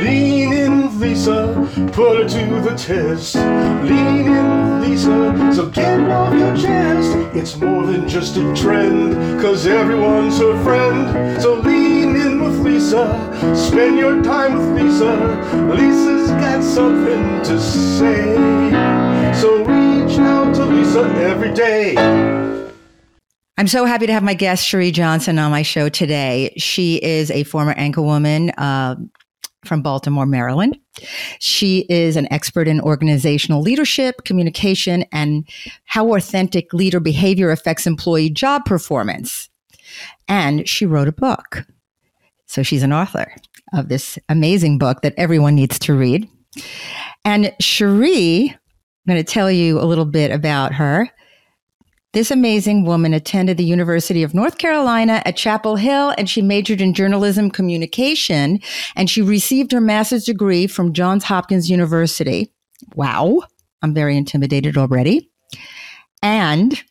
Lean in, Lisa, put her to the test. Lean in, Lisa, so get off your chest. It's more than just a trend, cause everyone's her friend. So lean in with Lisa, spend your time with Lisa. Lisa's got something to say. So reach out to Lisa every day. I'm so happy to have my guest, Cherie Johnson, on my show today. She is a former anchorwoman uh, from Baltimore, Maryland. She is an expert in organizational leadership, communication, and how authentic leader behavior affects employee job performance. And she wrote a book. So she's an author of this amazing book that everyone needs to read. And Cherie, I'm going to tell you a little bit about her. This amazing woman attended the University of North Carolina at Chapel Hill and she majored in journalism communication and she received her master's degree from Johns Hopkins University. Wow. I'm very intimidated already. And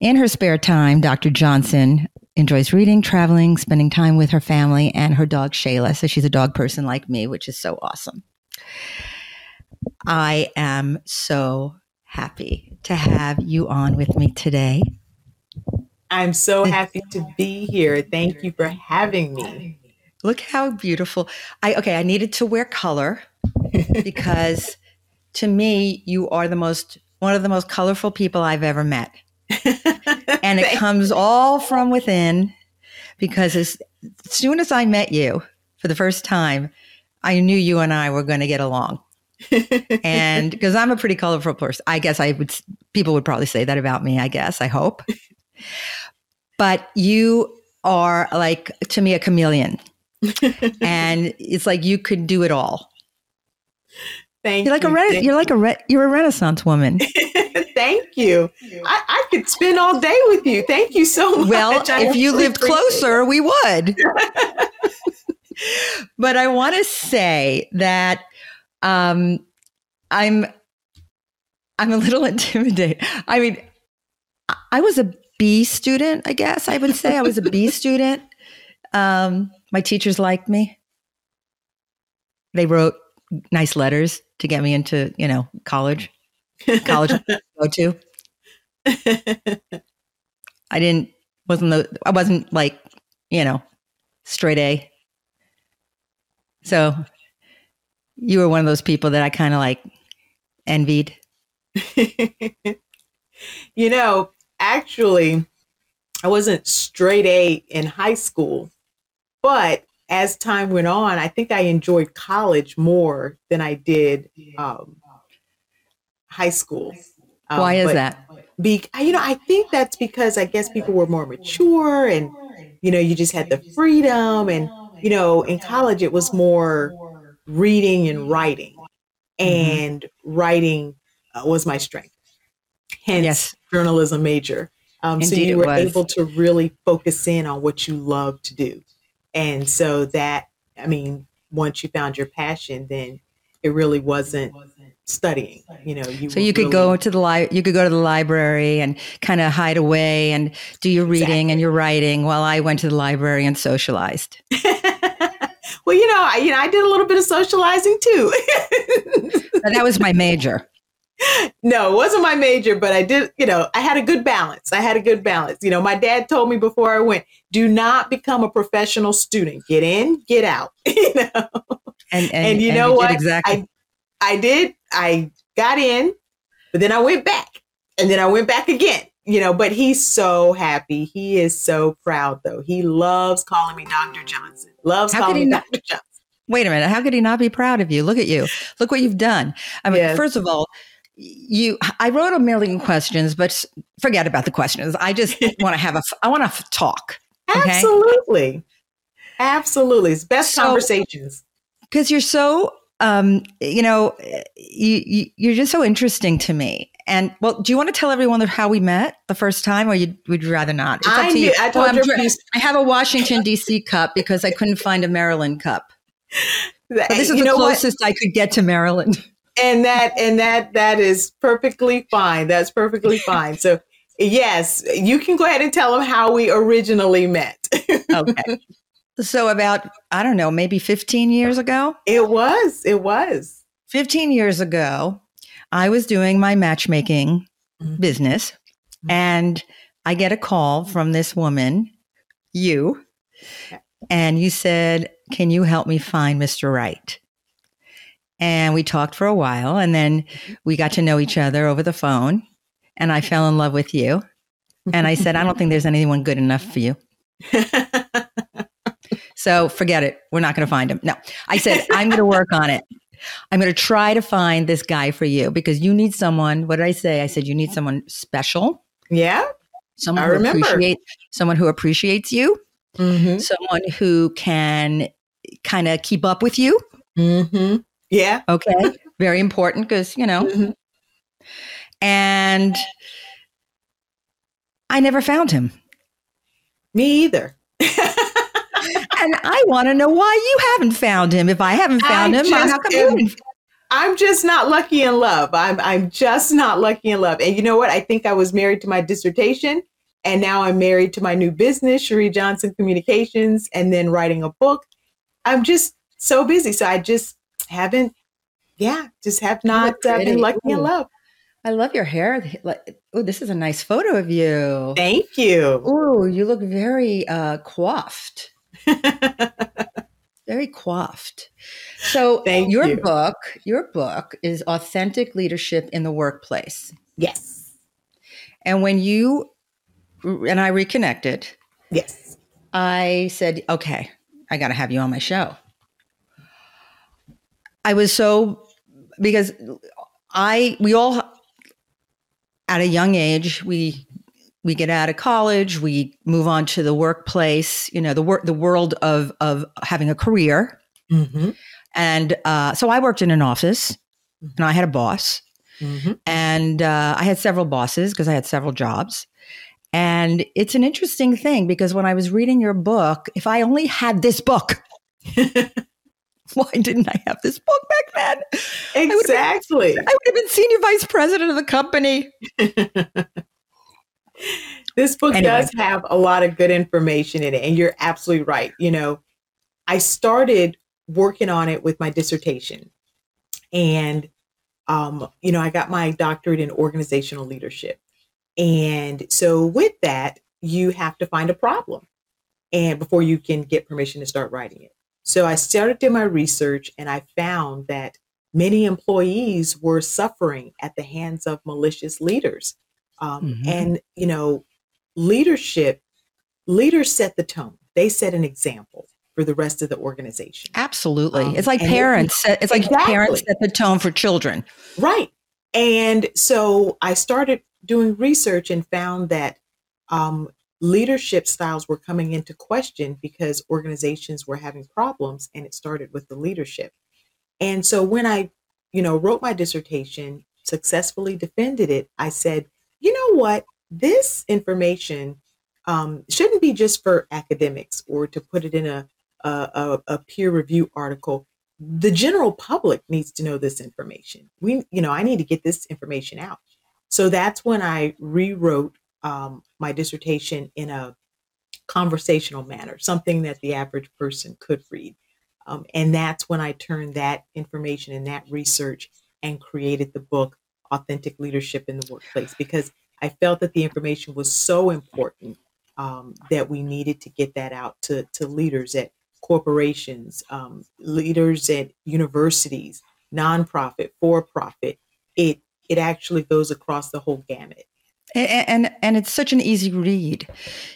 in her spare time, Dr. Johnson enjoys reading, traveling, spending time with her family and her dog Shayla. So she's a dog person like me, which is so awesome. I am so happy to have you on with me today. I'm so happy to be here. Thank you for having me. Look how beautiful. I okay, I needed to wear color because to me you are the most one of the most colorful people I've ever met. and it comes all from within because as soon as I met you for the first time, I knew you and I were going to get along and because I'm a pretty colorful person, I guess I would, people would probably say that about me, I guess, I hope. but you are like, to me, a chameleon. and it's like you could do it all. Thank you're like you. a re- you're like a re- you're a renaissance woman. Thank you. I, I, could spend all day with you. Thank you so much. Well, I if you lived closer, we would. but I want to say that um, I'm I'm a little intimidated. I mean, I was a B student, I guess I would say. I was a B student. Um, my teachers liked me. They wrote nice letters to get me into, you know, college. College to go to. I didn't wasn't the I wasn't like, you know, straight A. So you were one of those people that I kind of like envied. you know, actually, I wasn't straight A in high school, but as time went on, I think I enjoyed college more than I did um, high school. Um, Why is that? Be, you know, I think that's because I guess people were more mature and, you know, you just had the freedom. And, you know, in college, it was more reading and writing, mm-hmm. and mm-hmm. writing uh, was my strength. Hence, yes. journalism major. Um, so you were able to really focus in on what you love to do, and so that I mean, once you found your passion, then it really wasn't studying you know you so you could really... go to the li- you could go to the library and kind of hide away and do your reading exactly. and your writing while i went to the library and socialized well, you know, I, you know, I did a little bit of socializing too. that was my major. No, it wasn't my major, but I did, you know, I had a good balance. I had a good balance. You know, my dad told me before I went, do not become a professional student. Get in, get out. you know. And, and, and you and know you what? Exactly. I, I did. I got in, but then I went back and then I went back again you know, but he's so happy. He is so proud, though. He loves calling me Dr. Johnson. Loves How calling me not, Dr. Johnson. Wait a minute. How could he not be proud of you? Look at you. Look what you've done. I mean, yes. first of all, you i wrote a million questions but forget about the questions i just want to have a i want to talk okay? absolutely absolutely it's best so, conversations because you're so um you know you, you you're just so interesting to me and well, do you want to tell everyone how we met the first time, or you, would you rather not? It's I, knew, I told well, you. I have a Washington D.C. cup because I couldn't find a Maryland cup. But this is you the closest what? I could get to Maryland. And that and that that is perfectly fine. That's perfectly fine. So yes, you can go ahead and tell them how we originally met. okay. So about I don't know, maybe 15 years ago. It was. It was. 15 years ago, I was doing my matchmaking Mhm. business Mhm. and I get a call from this woman, you, and you said, "Can you help me find Mr. Right?" And we talked for a while and then we got to know each other over the phone and I fell in love with you. And I said, "I don't think there's anyone good enough for you." So forget it. We're not going to find him. No, I said, I'm going to work on it. I'm going to try to find this guy for you because you need someone. What did I say? I said, you need someone special, yeah. someone I who remember. appreciate, someone who appreciates you, Mm-hmm. someone who can kind of keep up with you. Mm-hmm. Yeah. Okay. Very important because, you know, Mhm. and I never found him. Me either. And I want to know why you haven't found him. If I haven't found I him, how come you am- I'm just not lucky in love. I'm I'm just not lucky in love. And you know what? I think I was married to my dissertation, and now I'm married to my new business, Cherie Johnson Communications, and then writing a book. I'm just so busy, so I just haven't. Yeah, just have not uh, been lucky in love. I love your hair. Oh, this is a nice photo of you. Thank you. Oh, you look very uh, coiffed. Very coiffed. So, Thank your you. book, your book is authentic leadership in the workplace. yes, And when you and I reconnected, yes. I said, "Okay, I got to have you on my show." I was so because I we all at a young age we we get out of college, we move on to the workplace, you know, the work the world of of having a career. Mm-hmm. And uh, so I worked in an office, and I had a boss, Mm-hmm. and uh, I had several bosses because I had several jobs. And it's an interesting thing because when I was reading your book, if I only had this book, why didn't I have this book back then? been- Exactly. I would have been senior vice president of the company. this book Anyway. does have a lot of good information in it and you're absolutely right you know. I started working on it with my dissertation and um, you know i got my doctorate in organizational leadership. And so with that you have to find a problem and before you can get permission to start writing it. So i started doing my research and i found that many employees were suffering at the hands of malicious leaders um, Mhm. and you know leadership leaders set the tone they set an example for the rest of the organization Absolutely. Um, it's like it- parents. set- it's like parents set the tone for children. right and so i started doing research and found that um, leadership styles were coming into question because organizations were having problems and it started with the leadership and so when i you know wrote my dissertation successfully defended it i said you know what? This information um, shouldn't be just for academics or to put it in a, a, a, peer review article. The general public needs to know this information. We you know i need to get this information out. So that's when i rewrote um, my dissertation in a conversational manner something that the average person could read. Um, and that's when i turned that information and that research and created the book authentic leadership in the workplace because i felt that the information was so important um, that we needed to get that out to, to leaders at corporations, um, leaders at universities, nonprofit, for profit. It it actually goes across the whole gamut. And, and and it's such an easy read.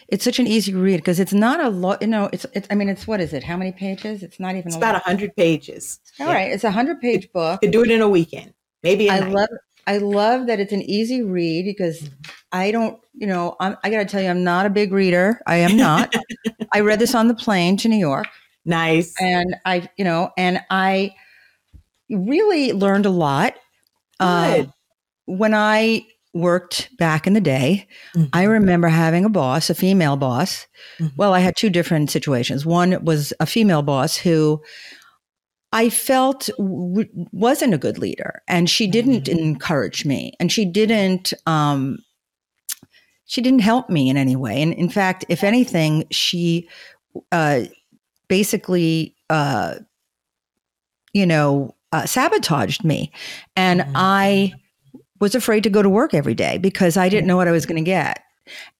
It's such an easy read because it's not a lot. You know, it's it's. I mean, it's what is it? How many pages? It's not even. It's a about lot. hundred pages. All right, it's a hundred page book. You could do it in a weekend, maybe. a I night. love I love that it's an easy read because Mm-hmm. I don't, you know, I'm, I got to tell you, I'm not a big reader. I am not. I read this on the plane to New York, nice. and I, you know, and I really learned a lot. Uh, when I worked back in the day, Mhm. I remember having a boss, a female boss. Mhm. Well, I had two different situations. One was a female boss who I felt w- wasn't a good leader, and she didn't Mhm. encourage me, and she didn't. Um, she didn't help me in any way. And in fact, if anything, she uh, basically, uh, you know, uh, sabotaged me. And Mhm. I was afraid to go to work every day because I didn't know what I was going to get.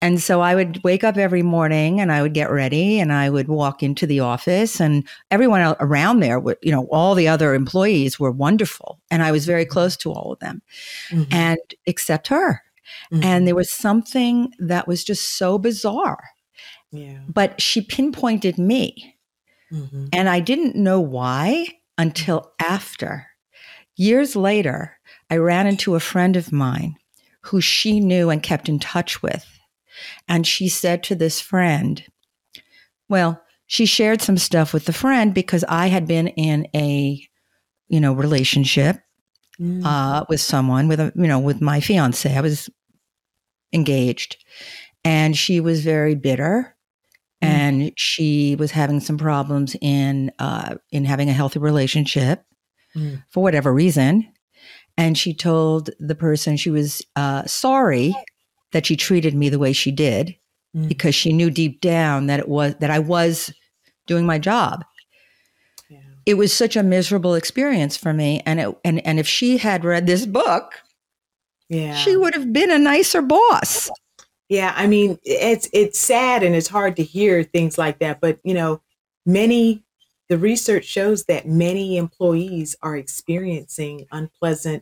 And so I would wake up every morning and I would get ready and I would walk into the office and everyone around there would, you know, all the other employees were wonderful. And I was very close to all of them Mhm. and except her. Mhm. And there was something that was just so bizarre, yeah. but she pinpointed me. Mhm. And I didn't know why until after. Years later, I ran into a friend of mine who she knew and kept in touch with. And she said to this friend, well, she shared some stuff with the friend because I had been in a, you know, relationship Mm. uh, with someone with a, you know, with my fiance. I was engaged and she was very bitter Mm. and she was having some problems in uh, in having a healthy relationship Mm. for whatever reason and she told the person she was uh, sorry that she treated me the way she did Mm. because she knew deep down that it was that I was doing my job Yeah. it was such a miserable experience for me and it, and and if she had read this book Yeah. she would have been a nicer boss Yeah, I mean, it's it's sad and it's hard to hear things like that, but you know, many the research shows that many employees are experiencing unpleasant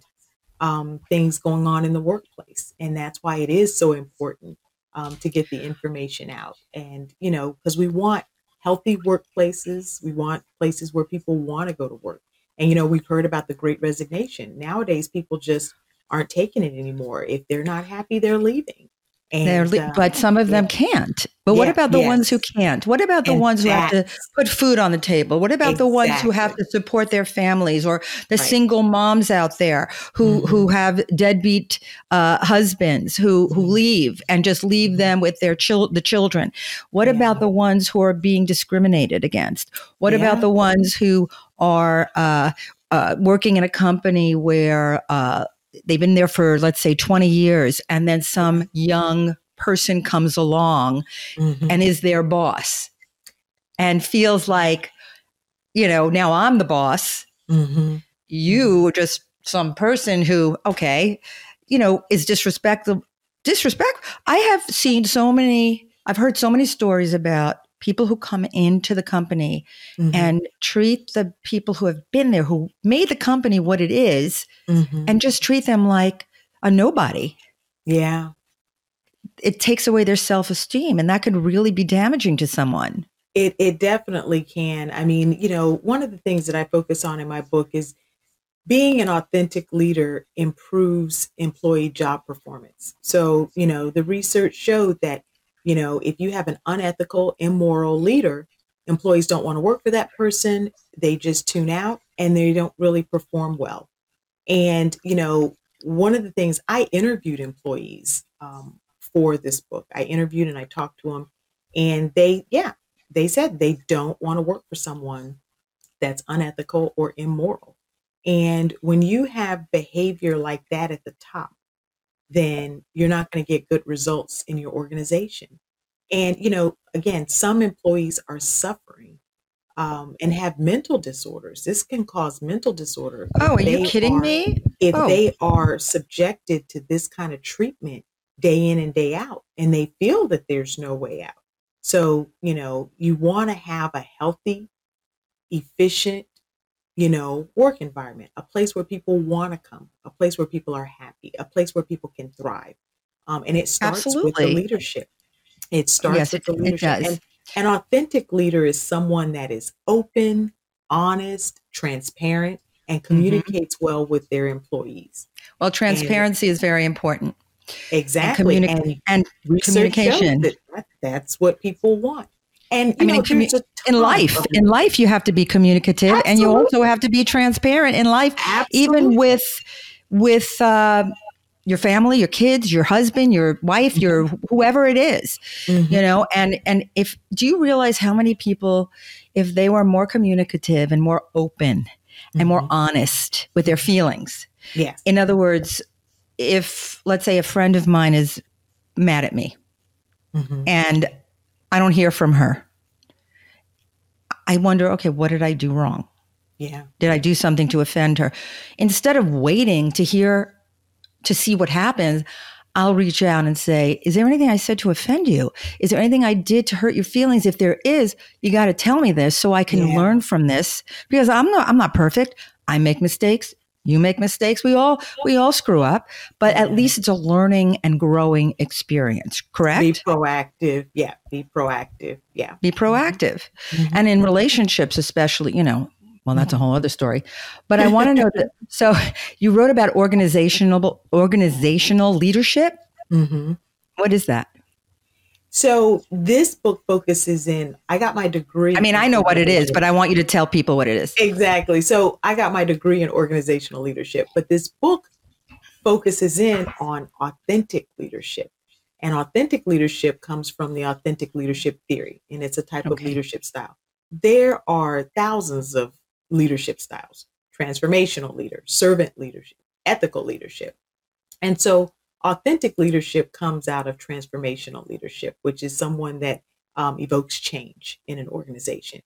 um, things going on in the workplace, and that's why it is so important um, to get the information out. And you know, because we want healthy workplaces, we want places where people want to go to work. And you know, we've heard about the Great Resignation. Nowadays, people just aren't taking it anymore. If they're not happy, they're leaving. And, uh, but some of them yeah. can't but what about the ones who can't what about the And ones who have to put food on the table what about the ones who have to support their families or the Right. single moms out there who Mhm. who have deadbeat uh, husbands who who Mhm. leave and just leave Mhm. them with their chil- the children what Yeah. about the ones who are being discriminated against what about the ones who are uh, uh, working in a company where uh, they've been there for let's say 20 years and then some young person comes along Mhm. and is their boss and feels like you know now i'm the boss Mhm. you are just some person who okay you know is disrespectful disrespect i have seen so many i've heard so many stories about people who come into the company Mhm. and treat the people who have been there who made the company what it is Mhm. and just treat them like a nobody yeah, it takes away their self-esteem and that could really be damaging to someone it it definitely can. I mean, you know, one of the things that I focus on in my book is being an authentic leader improves employee job performance. So, you know, the research showed that, you know, if you have an unethical, immoral leader, employees don't want to work for that person. They just tune out and they don't really perform well. And, you know, one of the things I interviewed employees um, for this book, I interviewed and I talked to them, and they, yeah, they said they don't want to work for someone that's unethical or immoral. And when you have behavior like that at the top, then you're not going to get good results in your organization. And, you know, again, some employees are suffering um, and have mental disorders. This can cause mental disorder. oh are you kidding are- me If Oh. they are subjected to this kind of treatment day in and day out, and they feel that there's no way out. So, you know, you want to have a healthy, efficient, you know, work environment, a place where people want to come, a place where people are happy, a place where people can thrive. Um, and it starts with the leadership. It starts Yes, with it- the it leadership. does. And an authentic leader is someone that is open, honest, transparent, and Mm-hmm. communicates well with their employees. well transparency is very important Exactly. communi- And, and communication. that that's what people want. And I mean, know, commu- a in life in life you have to be communicative and you also have to be transparent in life even with with uh, your family your kids your husband your wife your whoever it is Mhm. you know and and if do you realize how many people if they were more communicative and more open and more Mhm. honest with their feelings yes. in other words if let's say a friend of mine is mad at me Mhm. and I don't hear from her. I wonder, okay, what did I do wrong? Yeah. Did I do something to offend her? Instead of waiting to hear, to see what happens, I'll reach out and say, Is there anything I said to offend you? Is there anything I did to hurt your feelings? If there is, you got to tell me this so I can Yeah. learn from this because I'm not, I'm not perfect. I make mistakes. You make mistakes. We all, we all screw up, but at least it's a learning and growing experience, correct? Be proactive. Yeah. Be proactive. Yeah. Be proactive. Mhm. And in relationships, especially, you know, well, that's a whole other story. But I want to know that. So you wrote about organizational organizational leadership. Mhm. What is that? So this book focuses in. I got my degree. I mean, I know what it is, but I want you to tell people what it is. Exactly. So I got my degree in organizational leadership, but this book focuses in on authentic leadership. And authentic leadership comes from the authentic leadership theory, and it's a type of leadership style. There are thousands of leadership styles transformational leader, servant leadership, ethical leadership. And so authentic leadership comes out of transformational leadership, which is someone that um, evokes change in an organization.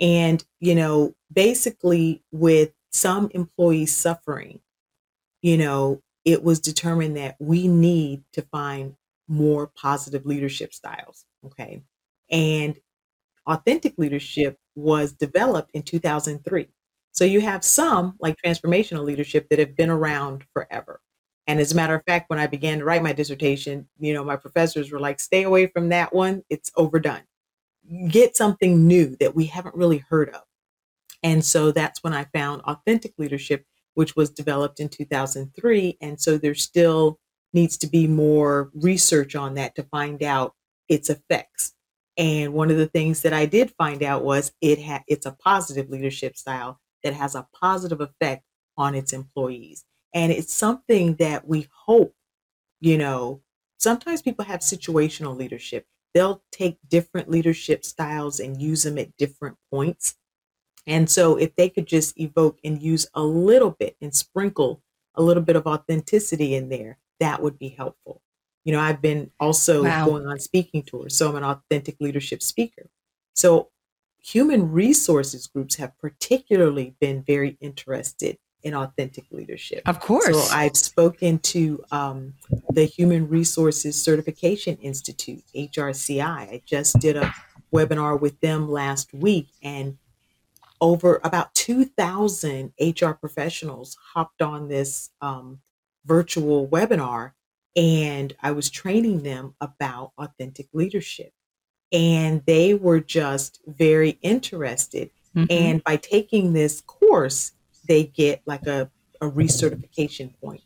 And, you know, basically with some employees suffering, you know, it was determined that we need to find more positive leadership styles. Okay. And authentic leadership was developed in 2003. So you have some like transformational leadership that have been around forever. And as a matter of fact, when I began to write my dissertation, you know, my professors were like, stay away from that one. It's overdone. Get something new that we haven't really heard of. And so that's when I found authentic leadership, which was developed in 2003. And so there still needs to be more research on that to find out its effects. And one of the things that I did find out was it had it's a positive leadership style that has a positive effect on its employees. And it's something that we hope, you know, sometimes people have situational leadership. They'll take different leadership styles and use them at different points. And so if they could just evoke and use a little bit and sprinkle a little bit of authenticity in there, that would be helpful. You know, I've been also Wow. going on speaking tours, so I'm an authentic leadership speaker. So human resources groups have particularly been very interested in authentic leadership. Of course. So I've spoken to um, the Human Resources Certification Institute, HRCI. I just did a webinar with them last week, and over about 2,000 HR professionals hopped on this um, virtual webinar, and I was training them about authentic leadership. And they were just very interested Mhm. and by taking this course, they get like a, a recertification point.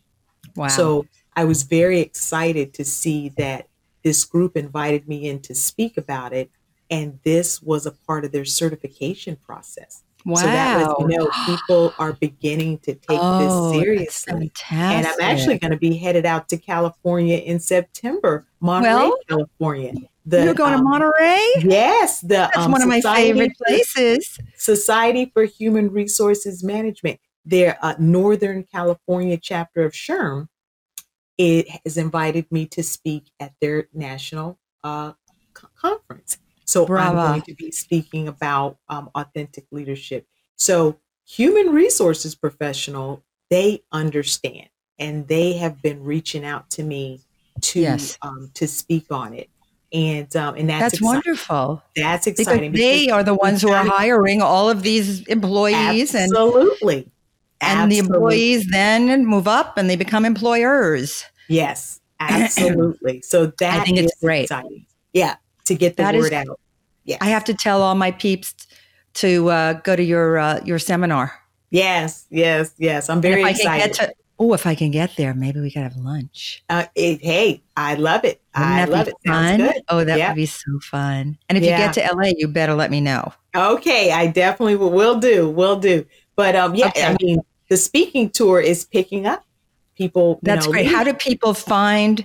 wow. So I was very excited to see that this group invited me in to speak about it. And this was a part of their certification process. wow. So that lets me know people are beginning to take oh, this that's seriously. fantastic. And I'm actually going to be headed out to California in September, Monterey, Well, California. The, You're going to um, Monterey? Yes, the That's um, one of my favorite places. Society for Human Resources Management, their uh, Northern California chapter of SHRM, it has invited me to speak at their national uh, co- conference. So. I'm going to be speaking about um, authentic leadership. So human resources professional, they understand and they have been reaching out to me to Yes. um, to speak on it. And um, and that's, That's exci- wonderful. That's Because exciting they are the ones who are hiring all of these employees and absolutely and the Absolutely. employees then move up and they become employers. Yes, absolutely. So that I think it's great. exciting. Yeah, to get the That is- word out. Yes. I have to tell all my peeps to uh, go to your uh, your seminar. Yes, yes, yes. I'm And very if I can excited. to oh, if I can get there, maybe we could have lunch. uh, it, hey, I love it. Wouldn't I love it. Sounds fun? good. Oh, that Yeah. would be so fun. And if Yeah. you get to LA, you better let me know. Okay, I definitely will, will do. Will do. But um, yeah, Okay. I mean, the speaking tour is picking up. People, That's know, great. leave- How do people find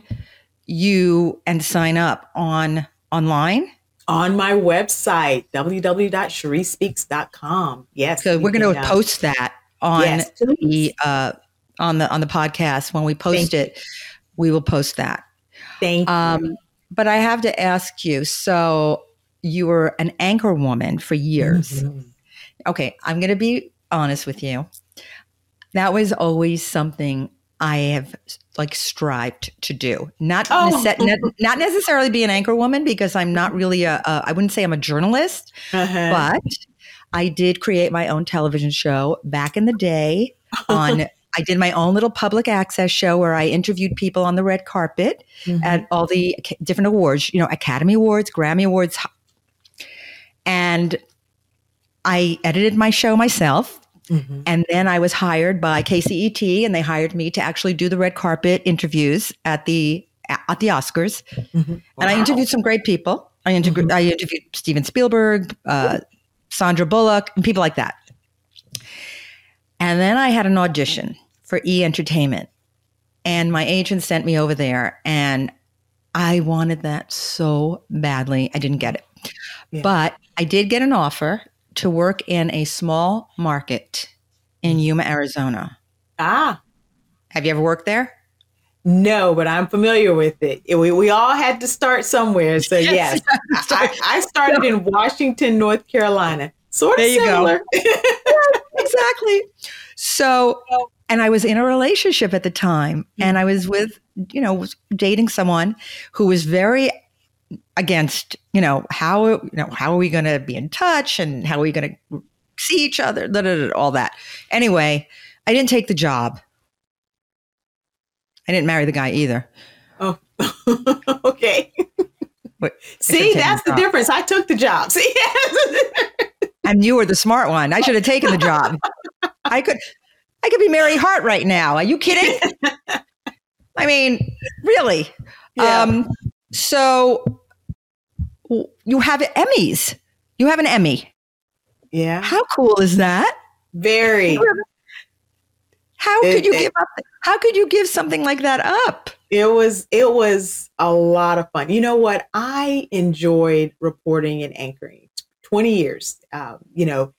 you and sign up on online? on my website www.cheriespeaks.com. Yes, So we're going to uh, post that on yes, the uh, on the on the podcast. When we post Thank you. it, we will post that. Thank you. Um, but I have to ask you. So you were an anchor woman for years. Mhm. Okay, I'm going to be honest with you. That was always something I have like strived to do. Not Oh. nece- not, not necessarily be an anchor woman because I'm not really a, a I wouldn't say I'm a journalist, Uh-huh. but I did create my own television show back in the day on I did my own little public access show where I interviewed people on the red carpet Mhm. at all the different awards, you know, Academy Awards, Grammy Awards. And I edited my show myself. Mhm. And then I was hired by KCET and they hired me to actually do the red carpet interviews at the at the Oscars. Mhm. And I interviewed some great people. I, interviewed I interviewed Steven Spielberg, uh, Sandra Bullock, and people like that. And then I had an audition for E Entertainment. And my agent sent me over there. And I wanted that so badly. I didn't get it. Yeah. But I did get an offer to work in a small market in Yuma, Arizona. Ah, Have you ever worked there? no, but I'm familiar with it. We, we all had to start somewhere. So, yes, I, I started in Washington, North Carolina. Sort of There you go. exactly. So, and I was in a relationship at the time, mm-hmm. and I was with, you know, was dating someone who was very against, you know, how, you know, how are we going to be in touch and how are we going to see each other, da, da, da, all that. Anyway, I didn't take the job. I didn't marry the guy either. Oh, okay. But See, that's the the difference. I took the job. See, And you were the smart one. I should have taken the job. I could, I could be Mary Hart right now. Are you kidding? I mean, really. Yeah. Um, so you have Emmys. You have an Emmy. yeah, How cool is that? very. How It- could you it- give up? How could you give something like that up? It was it was a lot of fun. You know what? I enjoyed reporting and anchoring. Twenty years. Um, you know,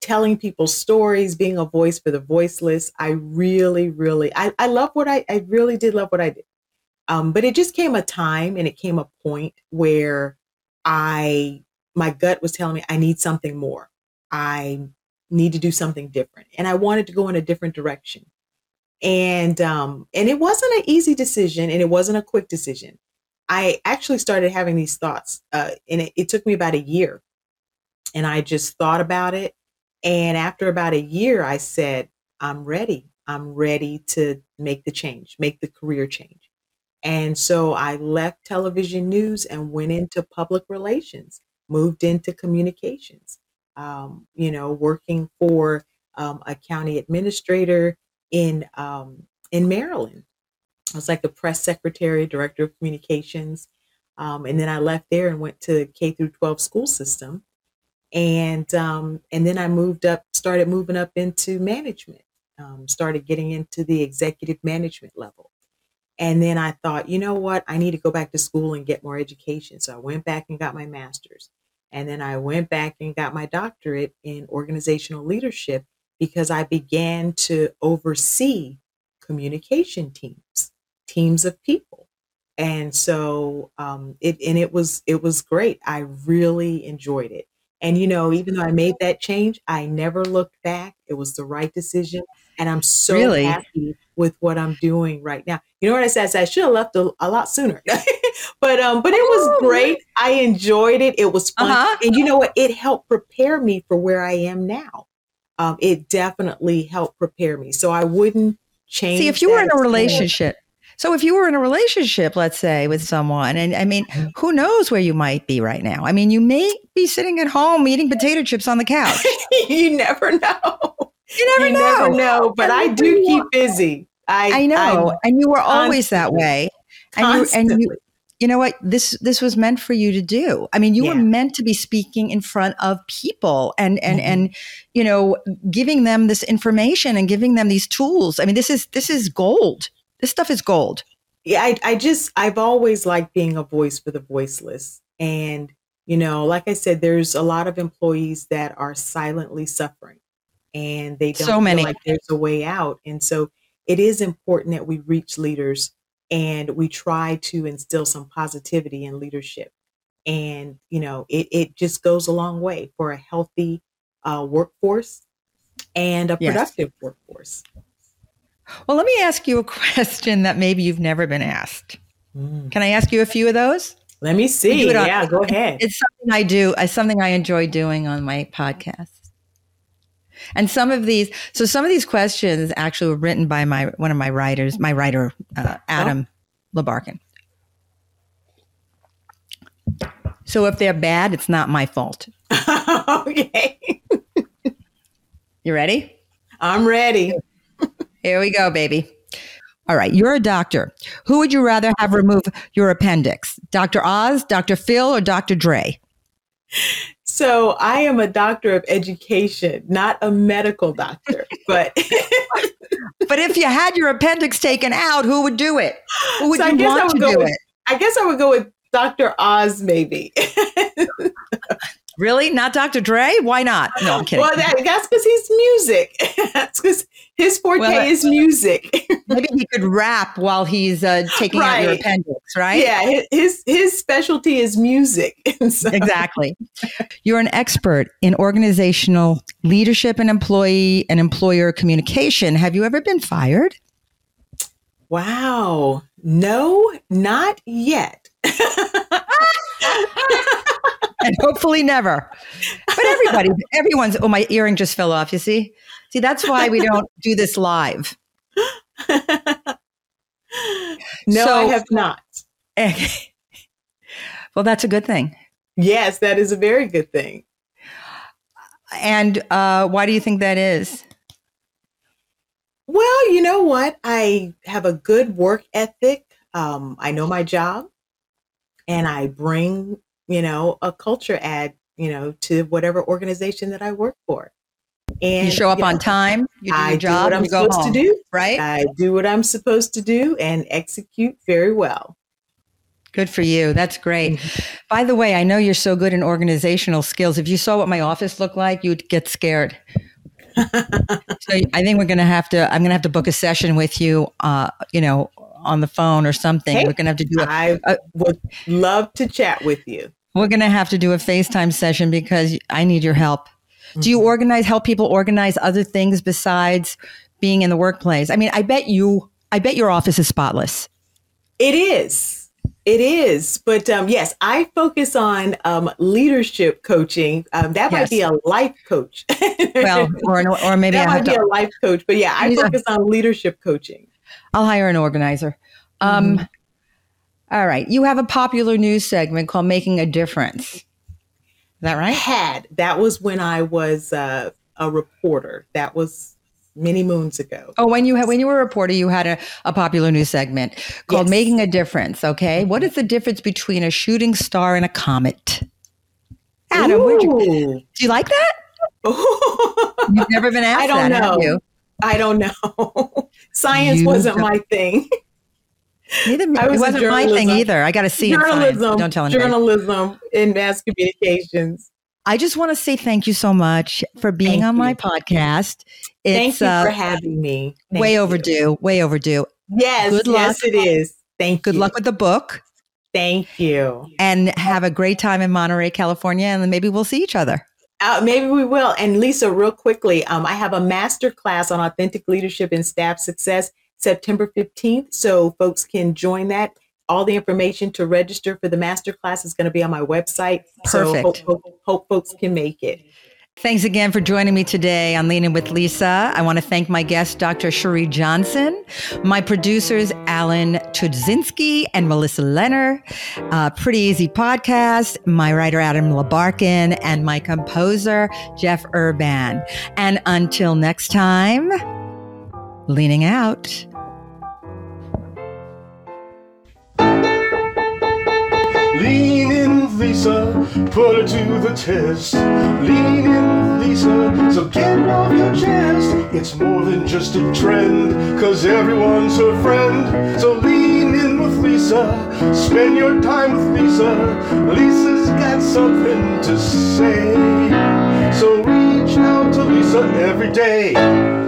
telling people stories, being a voice for the voiceless. I really, really, I, I love what I, I really did love what I did. Um, but it just came a time and it came a point where I, my gut was telling me I need something more. I need to do something different, and I wanted to go in a different direction and um and it wasn't an easy decision and it wasn't a quick decision i actually started having these thoughts uh and it, it took me about a year and i just thought about it and after about a year i said i'm ready i'm ready to make the change make the career change and so i left television news and went into public relations moved into communications um, you know working for um, a county administrator in um, in Maryland. I was like the press secretary, director of communications, um, and then I left there and went to K through 12 school system, and um, and then I moved up, started moving up into management, um, started getting into the executive management level, and then I thought, you know what, I need to go back to school and get more education. So I went back and got my master's, and then I went back and got my doctorate in organizational leadership because I began to oversee communication teams, teams of people. And so um, it and it was it was great. I really enjoyed it. And you know, even though I made that change, I never looked back. It was the right decision, and I'm so Really? happy with what I'm doing right now. You know what I said? I, said I should have left a, a lot sooner, but um, but it was Oh, great. I enjoyed it. It was fun, Uh-huh. and you know what? It helped prepare me for where I am now. Um, it definitely helped prepare me, so I wouldn't change. See, if you were in a relationship, so if you were in a relationship, let's say with someone, and I mean, who knows where you might be right now? I mean, you may be sitting at home eating potato chips on the couch. you never know. You never you know. never know. But I do keep busy. I I know, I'm and you were always that way. And you, and you, you know what? This this was meant for you to do. I mean, you were meant to be speaking in front of people and and Mhm. and you know, giving them this information and giving them these tools. I mean, this is this is gold. This stuff is gold. yeah, I, I just I've always liked being a voice for the voiceless. And, you know, like I said, there's a lot of employees that are silently suffering and they don't So feel many. like there's a way out. And so it is important that we reach leaders and we try to instill some positivity in leadership. And, you know, it, it just goes a long way for a healthy uh, workforce and a Yes. productive workforce. Well, let me ask you a question that maybe you've never been asked. Mm. Can I ask you a few of those? Let me see. on- Yeah, go ahead. It's something I do. It's something I enjoy doing on my podcast. And some of these, so some of these questions actually were written by my one of my writers, my writer uh, Adam Labarkin. So if they're bad, it's not my fault. okay. You ready? I'm ready. Here we go, baby. All right, you're a doctor. Who would you rather have remove your appendix? Dr. Oz, Dr. Phil, or Dr. Dre? So I am a doctor of education, not a medical doctor, but But if you had your appendix taken out, who would do it? Who would So I you guess I want to would go do with- it? I guess I would go with Dr. Oz, maybe. Really? Not Dr. Dre? Why not? No, I'm kidding. well, that, that's because he's music. that's because his forte Well, is music. Maybe he could rap while he's uh, taking out your appendix, right? Yeah, his his specialty is music. So- Exactly. You're an expert in organizational leadership and employee and employer communication. Have you ever been fired? Wow. No, not yet. and hopefully never. But everybody, everyone's, oh, my earring just fell off. You see? See, that's why we don't do this live. no, So- I have not. well, that's a good thing. Yes, that is a very good thing. And uh, why do you think that is? Well, you know what? I have a good work ethic. Um, I know my job, and I bring, you know, a culture add, you know, to whatever organization that I work for. And You show up you on time, you do I your do job, what I'm supposed home, to do. right? I do what I'm supposed to do and execute very well. Good for you. That's great. Mm-hmm. By the way, I know you're so good in organizational skills. If you saw what my office looked like, you'd get scared. so I think we're going to have to. I'm going to have to book a session with you. Uh, you know, on the phone or something. Hey, we're going to have to do. A, I uh, would love to chat with you. we're going to have to do a FaceTime session because I need your help. Do you organize? Help people organize other things besides being in the workplace? I mean, I bet you. I bet your office is spotless. It is. It is. But um, yes, I focus on um, leadership coaching. Um, that might be a life coach. Well, or an- or maybe that I have might be to. a life coach. But yeah, I focus on leadership coaching. I'll hire an organizer. Um, Mm-hmm. all right. You have a popular news segment called Making a Difference. That right? had that was when I was uh, a reporter. That was many moons ago. Oh, when you had, when you were a reporter, you had a, a popular news segment called Yes. Making a Difference. Okay. What is the difference between a shooting star and a comet? Adam, you, do you like that? You've never been asked I don't that, know. I don't know. Science You wasn't don't- my thing. Neither, it was a wasn't my thing either. I got to see journalism, Don't tell anybody. journalism, in mass communications. I just want to say thank you so much for being Thank on my you. podcast. Thank It's you uh, for having me. Thank way you. overdue. Way overdue. Yes, Good yes, it is. Thank Good you. Good luck with the book Thank you. and have a great time in Monterey, California, and then maybe we'll see each other. Uh, maybe we will. And Lisa, real quickly, um, I have a master class on authentic leadership and staff success September 15th. So folks can join that. All the information to register for the master class is going to be on my website. So hope, Perfect. hope, hope folks can make it. Thanks again for joining me today on Leaning with Lisa. I want to thank my guest, Dr. Cherie Johnson, my producers, Alan Tudzinski and Melissa Lenner, uh, Pretty Easy Podcast, my writer, Adam Labarkin, and my composer, Jeff Urban. And until next time, leaning out. Lean in Lisa, put her to the test. Lean in Lisa, so get it off your chest. It's more than just a trend, cause everyone's her friend. So lean in with Lisa, spend your time with Lisa. Lisa's got something to say. So reach out to Lisa every day.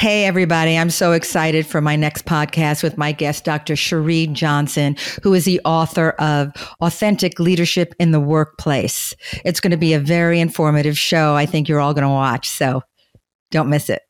Hey, everybody. I'm so excited for my next podcast with my guest, Dr. Cherie Johnson, who is the author of Authentic Leadership in the Workplace. It's going to be a very informative show. I think you're all going to watch. So don't miss it.